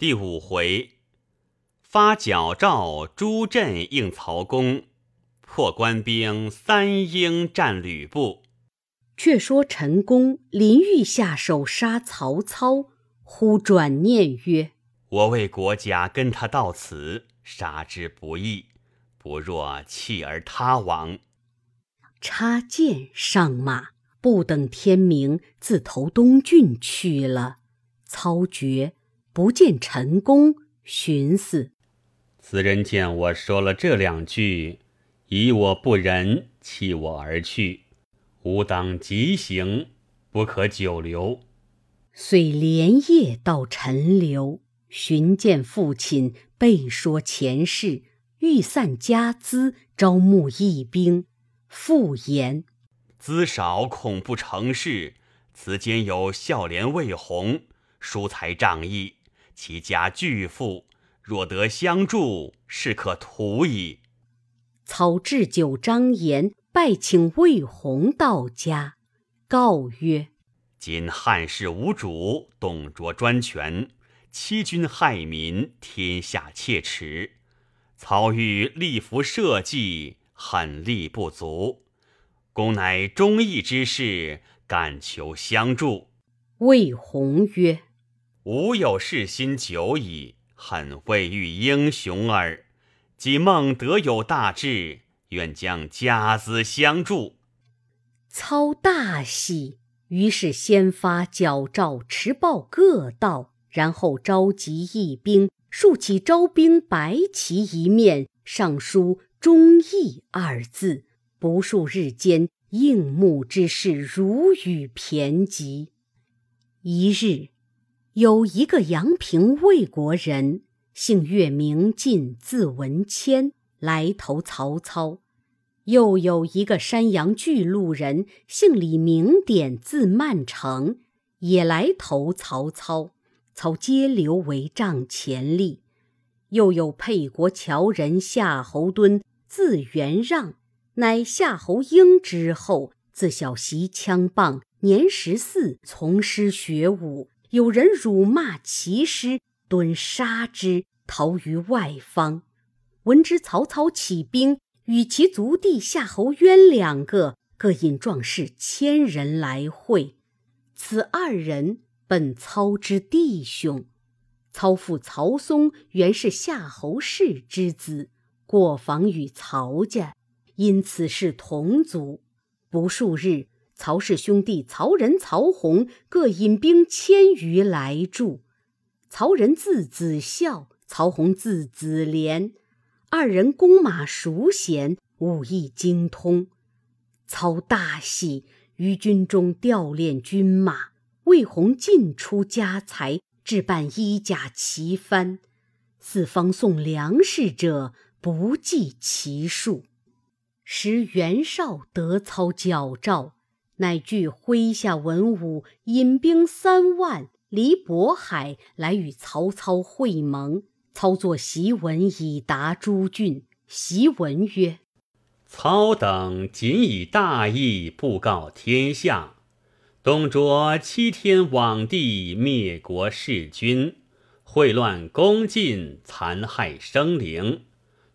第五回，发矫诏诸镇应曹公，破官兵三英战吕布。却说陈宫临欲下手杀曹操，忽转念曰：“我为国家跟他到此，杀之不易，不若弃而他亡。”插剑上马，不等天明，自投东郡去了。操觉。不见陈宫，寻思：此人见我说了这两句，以我不仁，弃我而去，吾当急行，不可久留。遂连夜到陈留，寻见父亲，备说前世，欲散家资，招募义兵。复言：资少恐不成事，此间有孝廉魏宏，疏财仗义。其家巨富，若得相助，是可图矣。曹置酒张言，拜请魏宏到家，告曰：“今汉室无主，董卓专权，欺君害民，天下切齿。曹欲立服社稷，狠力不足。公乃忠义之士，敢求相助。”魏宏曰。吾有事心久矣，恨未遇英雄耳。即孟德有大志，愿将家资相助。操大喜，于是先发矫诏，持报各道，然后召集义兵，竖起招兵白旗一面，上书“忠义”二字。不数日间，应募之士如雨骈集。一日。有一个阳平魏国人，姓岳，名进，字文谦，来投曹操；又有一个山阳巨鹿人，姓李，名典，字曼成，也来投曹操。操皆留为帐前吏。又有沛国谯人夏侯惇，字元让，乃夏侯婴之后，自小习枪棒，年十四，从师学武。有人辱骂其师，敦杀之，逃于外方。闻知曹操起兵，与其族弟夏侯渊两个，各引壮士千人来会。此二人本操之弟兄。操父曹嵩原是夏侯氏之子，过访与曹家，因此是同族。不数日。曹氏兄弟曹仁、曹洪各引兵千余来助。曹仁字子孝，曹洪字子廉，二人弓马熟娴，武艺精通。操大喜，于军中调练军马，魏宏进出家财，置办衣甲旗幡，四方送粮食者不计其数。时袁绍得操矫诏。乃具麾下文武，引兵三万，离渤海来与曹操会盟。操作檄文以达诸郡。檄文曰：“操等仅以大义布告天下，董卓欺天罔地，灭国弑君，秽乱宫禁，残害生灵，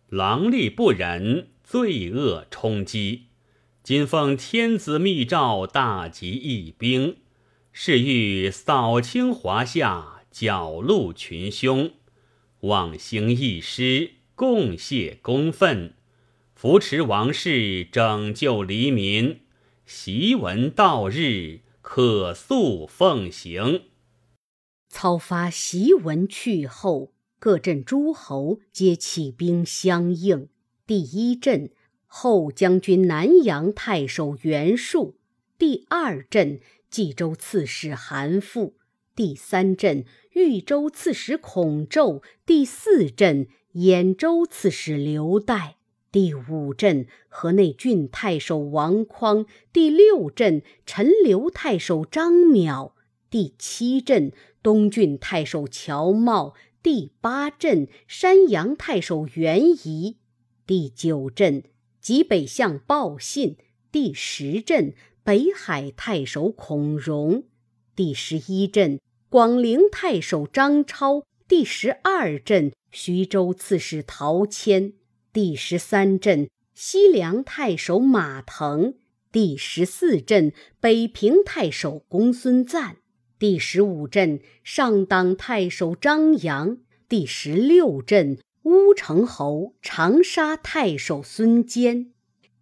狼戾不仁，罪恶冲击。”今奉天子密诏，大集义兵，是欲扫清华夏，剿戮群凶，望兴义师，共谢公愤，扶持王室，拯救黎民。檄文到日，可速奉行。操发檄文去后，各镇诸侯皆起兵相应。第一镇。后将军南阳太守袁术，第二镇冀州刺史韩馥，第三镇豫州刺史孔宙，第四镇兖州刺史刘岱，第五镇河内郡太守王匡，第六镇陈留太守张邈，第七镇东郡太守乔瑁，第八镇山阳太守袁仪，第九镇。及北向报信，第十镇北海太守孔融，第十一镇广陵太守张超，第十二镇徐州刺史陶谦，第十三镇西凉太守马腾，第十四镇北平太守公孙瓒，第十五镇上党太守张扬，第十六镇乌程侯、长沙太守孙坚，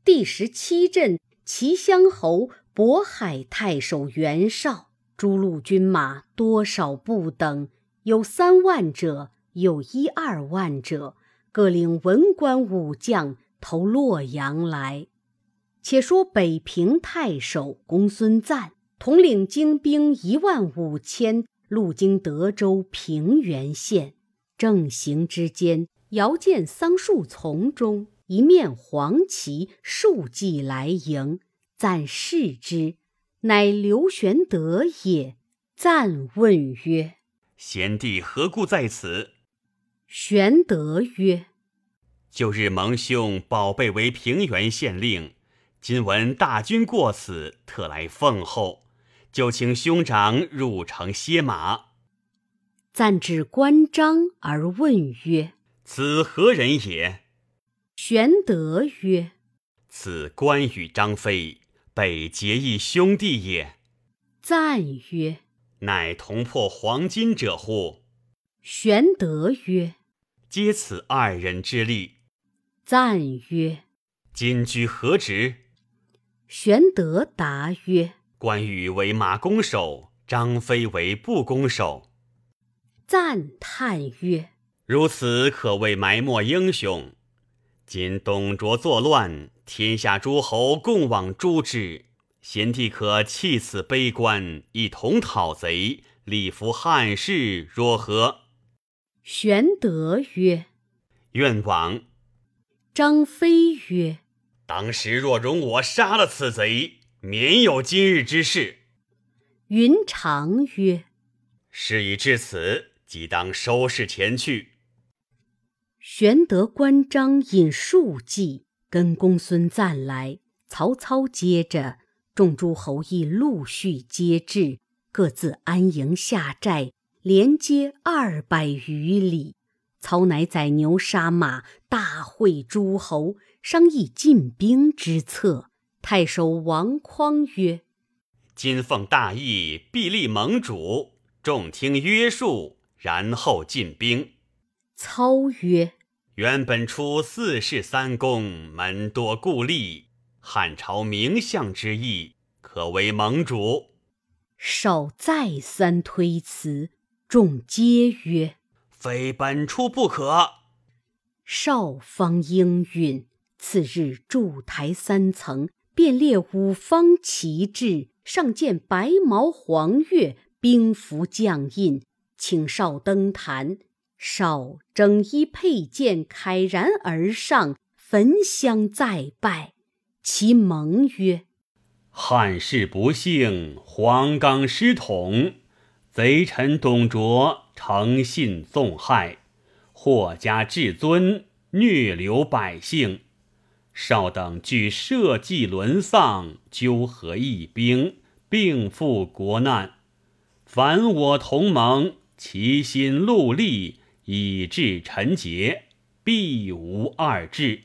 第十七镇齐襄侯、渤海太守袁绍。诸路军马多少不等。有三万者，有一二万者，各领文官武将投洛阳来。且说北平太守公孙瓒统领精兵一万五千，路经德州平原县，正行之间，遥见桑树丛中一面黄旗，数骑来迎。赞视之，乃刘玄德也。赞问曰。贤弟何故在此？玄德曰：“旧日蒙兄保备为平原县令，今闻大军过此，特来奉候，就请兄长入城歇马。”赞至关张而问曰：“此何人也？”玄德曰：“此关羽、张飞，北结义兄弟也。”赞曰。乃同破黄金者乎？玄德曰：“皆此二人之力。”赞曰：“今居何职？”玄德答曰：“关羽为马弓手，张飞为步弓手。”赞叹曰：“如此可谓埋没英雄。今董卓作乱，天下诸侯共往诛之。”贤弟可弃此悲观，一同讨贼，立服汉室，若何？玄德曰：“愿往。”张飞曰：“当时若容我杀了此贼，免有今日之事。”云长曰：“事已至此，即当收拾前去。”玄德、关张引数骑跟公孙瓒来，曹操接着。众诸侯亦陆续皆至，各自安营下寨，连接二百余里。操乃宰牛杀马，大会诸侯，商议进兵之策。太守王匡曰：“今奉大义，必立盟主，众听约束，然后进兵。”操曰：“原本出四世三公，门多故吏。”汉朝名相之意，可为盟主。少再三推辞，众皆曰：“非本出不可。”少方应允。次日筑台三层，便列五方旗帜，上见白毛黄月，兵符将印，请少登坛。少整衣佩剑，慨然而上，焚香再拜。其盟曰：“汉室不幸，黄冈失统，贼臣董卓诚信纵害，祸加至尊，虐流百姓。少等据社稷沦丧，纠合义兵，并赴国难。凡我同盟，齐心戮力，以至臣节，必无二志。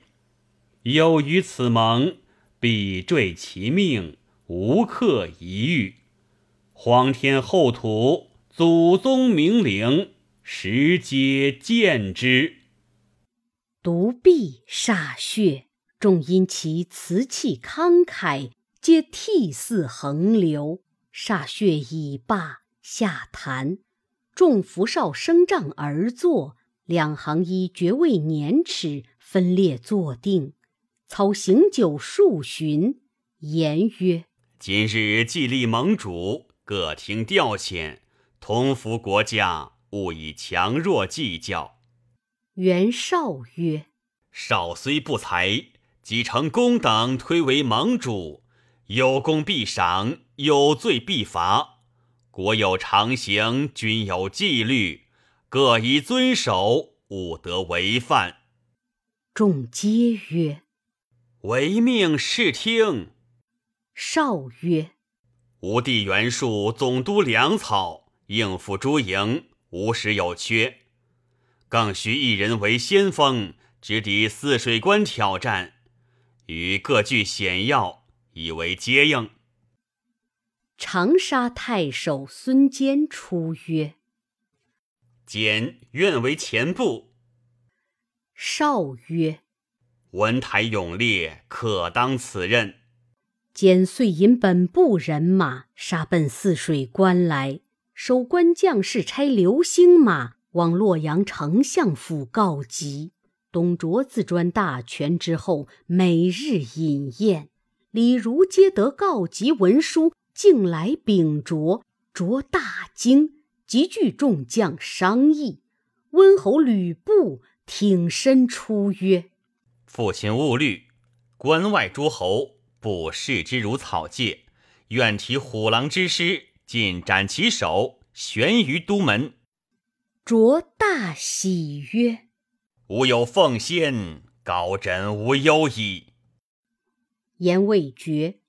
有于此盟。”必坠其命，无克一遇。荒天厚土，祖宗明灵，时皆见之。独臂歃血，众因其辞气慷慨，皆涕泗横流。歃血已罢，下坛，众扶少升帐而坐，两行依爵位年齿，分列坐定。操行酒数巡，言曰：“今日既立盟主，各听调遣，同服国家，勿以强弱计较。”袁绍曰：“少虽不才，即成公等推为盟主，有功必赏，有罪必罚。国有常刑，君有纪律，各宜遵守，勿得违犯。”众皆曰。唯命是听。少曰：“吾弟袁术总督粮草，应付诸营，无时有缺。更需一人为先锋，直抵泗水关挑战，与各据险要，以为接应。长沙太守孙坚出曰：“简愿为前部。”少曰：“文台勇烈，可当此任。”简遂引本部人马杀奔泗水关来，守关将士差流星马往洛阳丞相府告急。董卓自专大权之后，每日饮宴。李儒皆得告急文书。竟来秉卓，卓大惊，即聚众将商议。温侯吕布挺身出曰：“父亲勿虑，关外诸侯不视之如草芥，愿提虎狼之师，尽斩其首，悬于都门。”卓大喜曰：“吾有奉先，高枕无忧矣。”言未绝。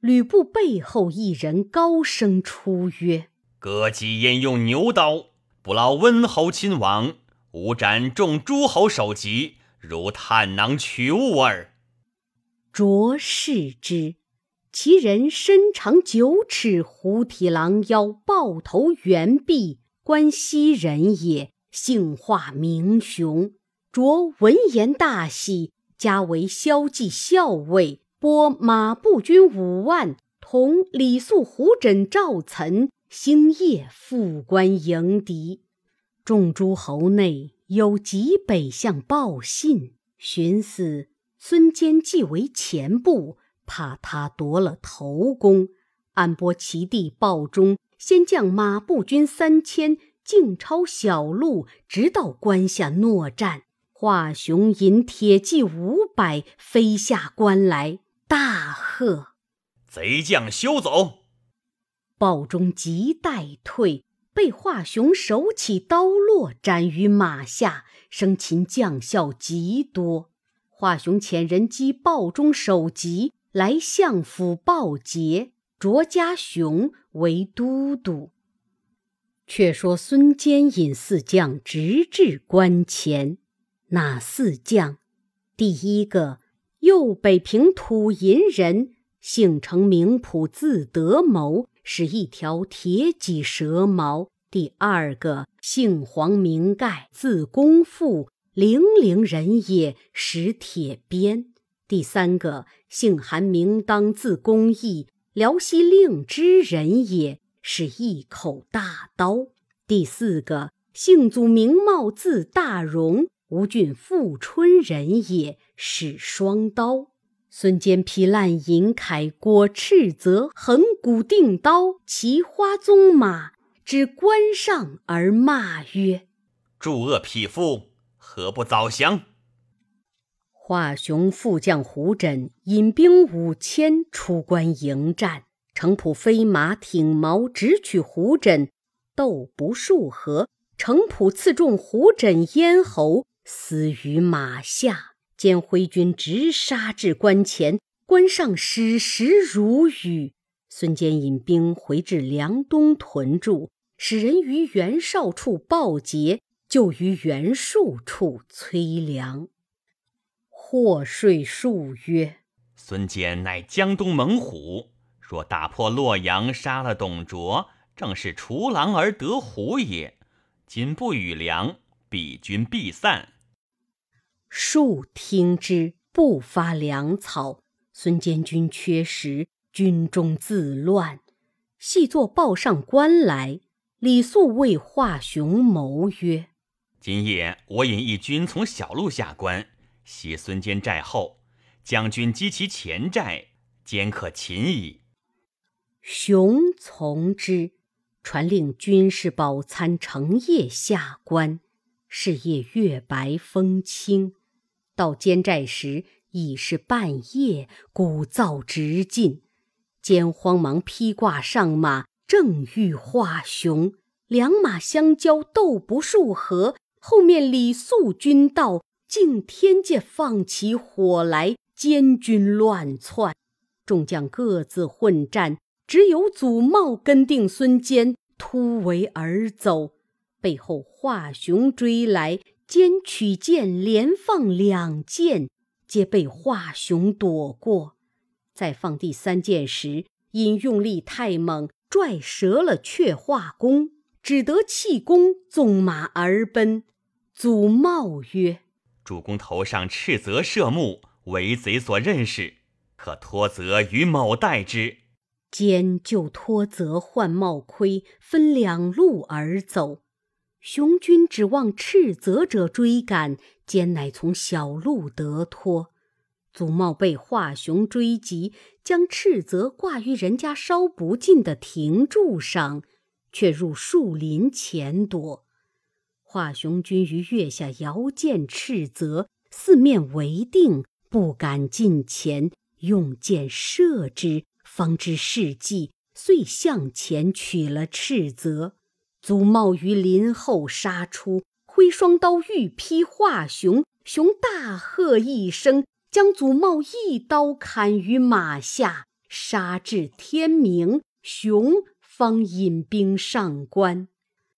吕布背后一人高声出曰：“割己焉用牛刀？不劳温侯亲王，吾斩众诸侯首级，如探囊取物耳。”卓视之，其人身长九尺，虎体狼腰，豹头猿臂，关西人也，姓化名雄。卓闻言大喜，加为骁骑校尉。拨马步军五万，同李肃、胡轸、赵岑星夜赴关迎敌。众诸侯内有极北向报信，寻思孙坚既为前部，怕他夺了头功，安拨其弟鲍忠先将马步军三千，径抄小路，直到关下搦战。华雄引铁骑五百飞下关来。大喝：“贼将休走！”鲍忠急待退，被华雄手起刀落，斩于马下。生擒将校极多。华雄遣人击鲍忠首级，来相府报捷，卓家雄为都督。却说孙坚引四将直至关前，那四将，第一个。右北平土银人，姓程名仆，字德谋，是一条铁脊蛇矛。第二个姓黄名盖，字公富，零陵人也，使铁鞭。第三个姓韩名当，字公义，辽西令之人也，是一口大刀。第四个姓祖名茂，字大荣。吴郡富春人也，使双刀。孙坚披烂银铠，裹赤泽，横骨定刀，骑花纵马，至关上而骂曰：“助恶匹夫，何不早降？”华雄副将胡轸引兵五千出关迎战，程普飞马挺矛，直取胡轸，斗不数合，程普刺中胡轸咽喉。死于马下，见挥军直杀至关前，关上矢石如雨。孙坚引兵回至梁东屯驻，使人于袁绍处报捷，就于袁术处催粮。祸税数曰：“孙坚乃江东猛虎，若打破洛阳，杀了董卓，正是除狼而得虎也。今不与粮，彼军必散。”数听之，不发粮草。孙坚军缺食，军中自乱。细作报上官来。李肃谓华雄谋曰：“今夜我引一军从小路下关，袭孙坚寨后，将军击其前寨，坚可擒矣。”雄从之，传令军士饱餐，成夜下关。是夜月白风清。到监寨时已是半夜，鼓噪直进。坚慌忙披挂上马，正遇华雄，两马相交，斗不数合。后面李肃军到，竟天界放起火来，监军乱窜。众将各自混战，只有祖茂跟定孙坚，突围而走。背后华雄追来。肩取剑，连放两箭，皆被华雄躲过。在放第三箭时，因用力太猛，拽折了却化弓，只得弃弓，纵马而奔。祖茂曰：“主公头上赤泽射目，为贼所认识，可托责与某代之。”兼就托泽换帽盔，分两路而走。雄军指望斥责者追赶，兼乃从小路得脱。祖茂被华雄追及，将斥责挂于人家烧不尽的亭柱上，却入树林潜躲。华雄军于月下遥见斥责，四面围定，不敢近前，用箭射之。方知事计，遂向前取了斥责。祖茂于林后杀出，挥双刀欲劈华雄，雄大喝一声，将祖茂一刀砍于马下，杀至天明，雄方引兵上关。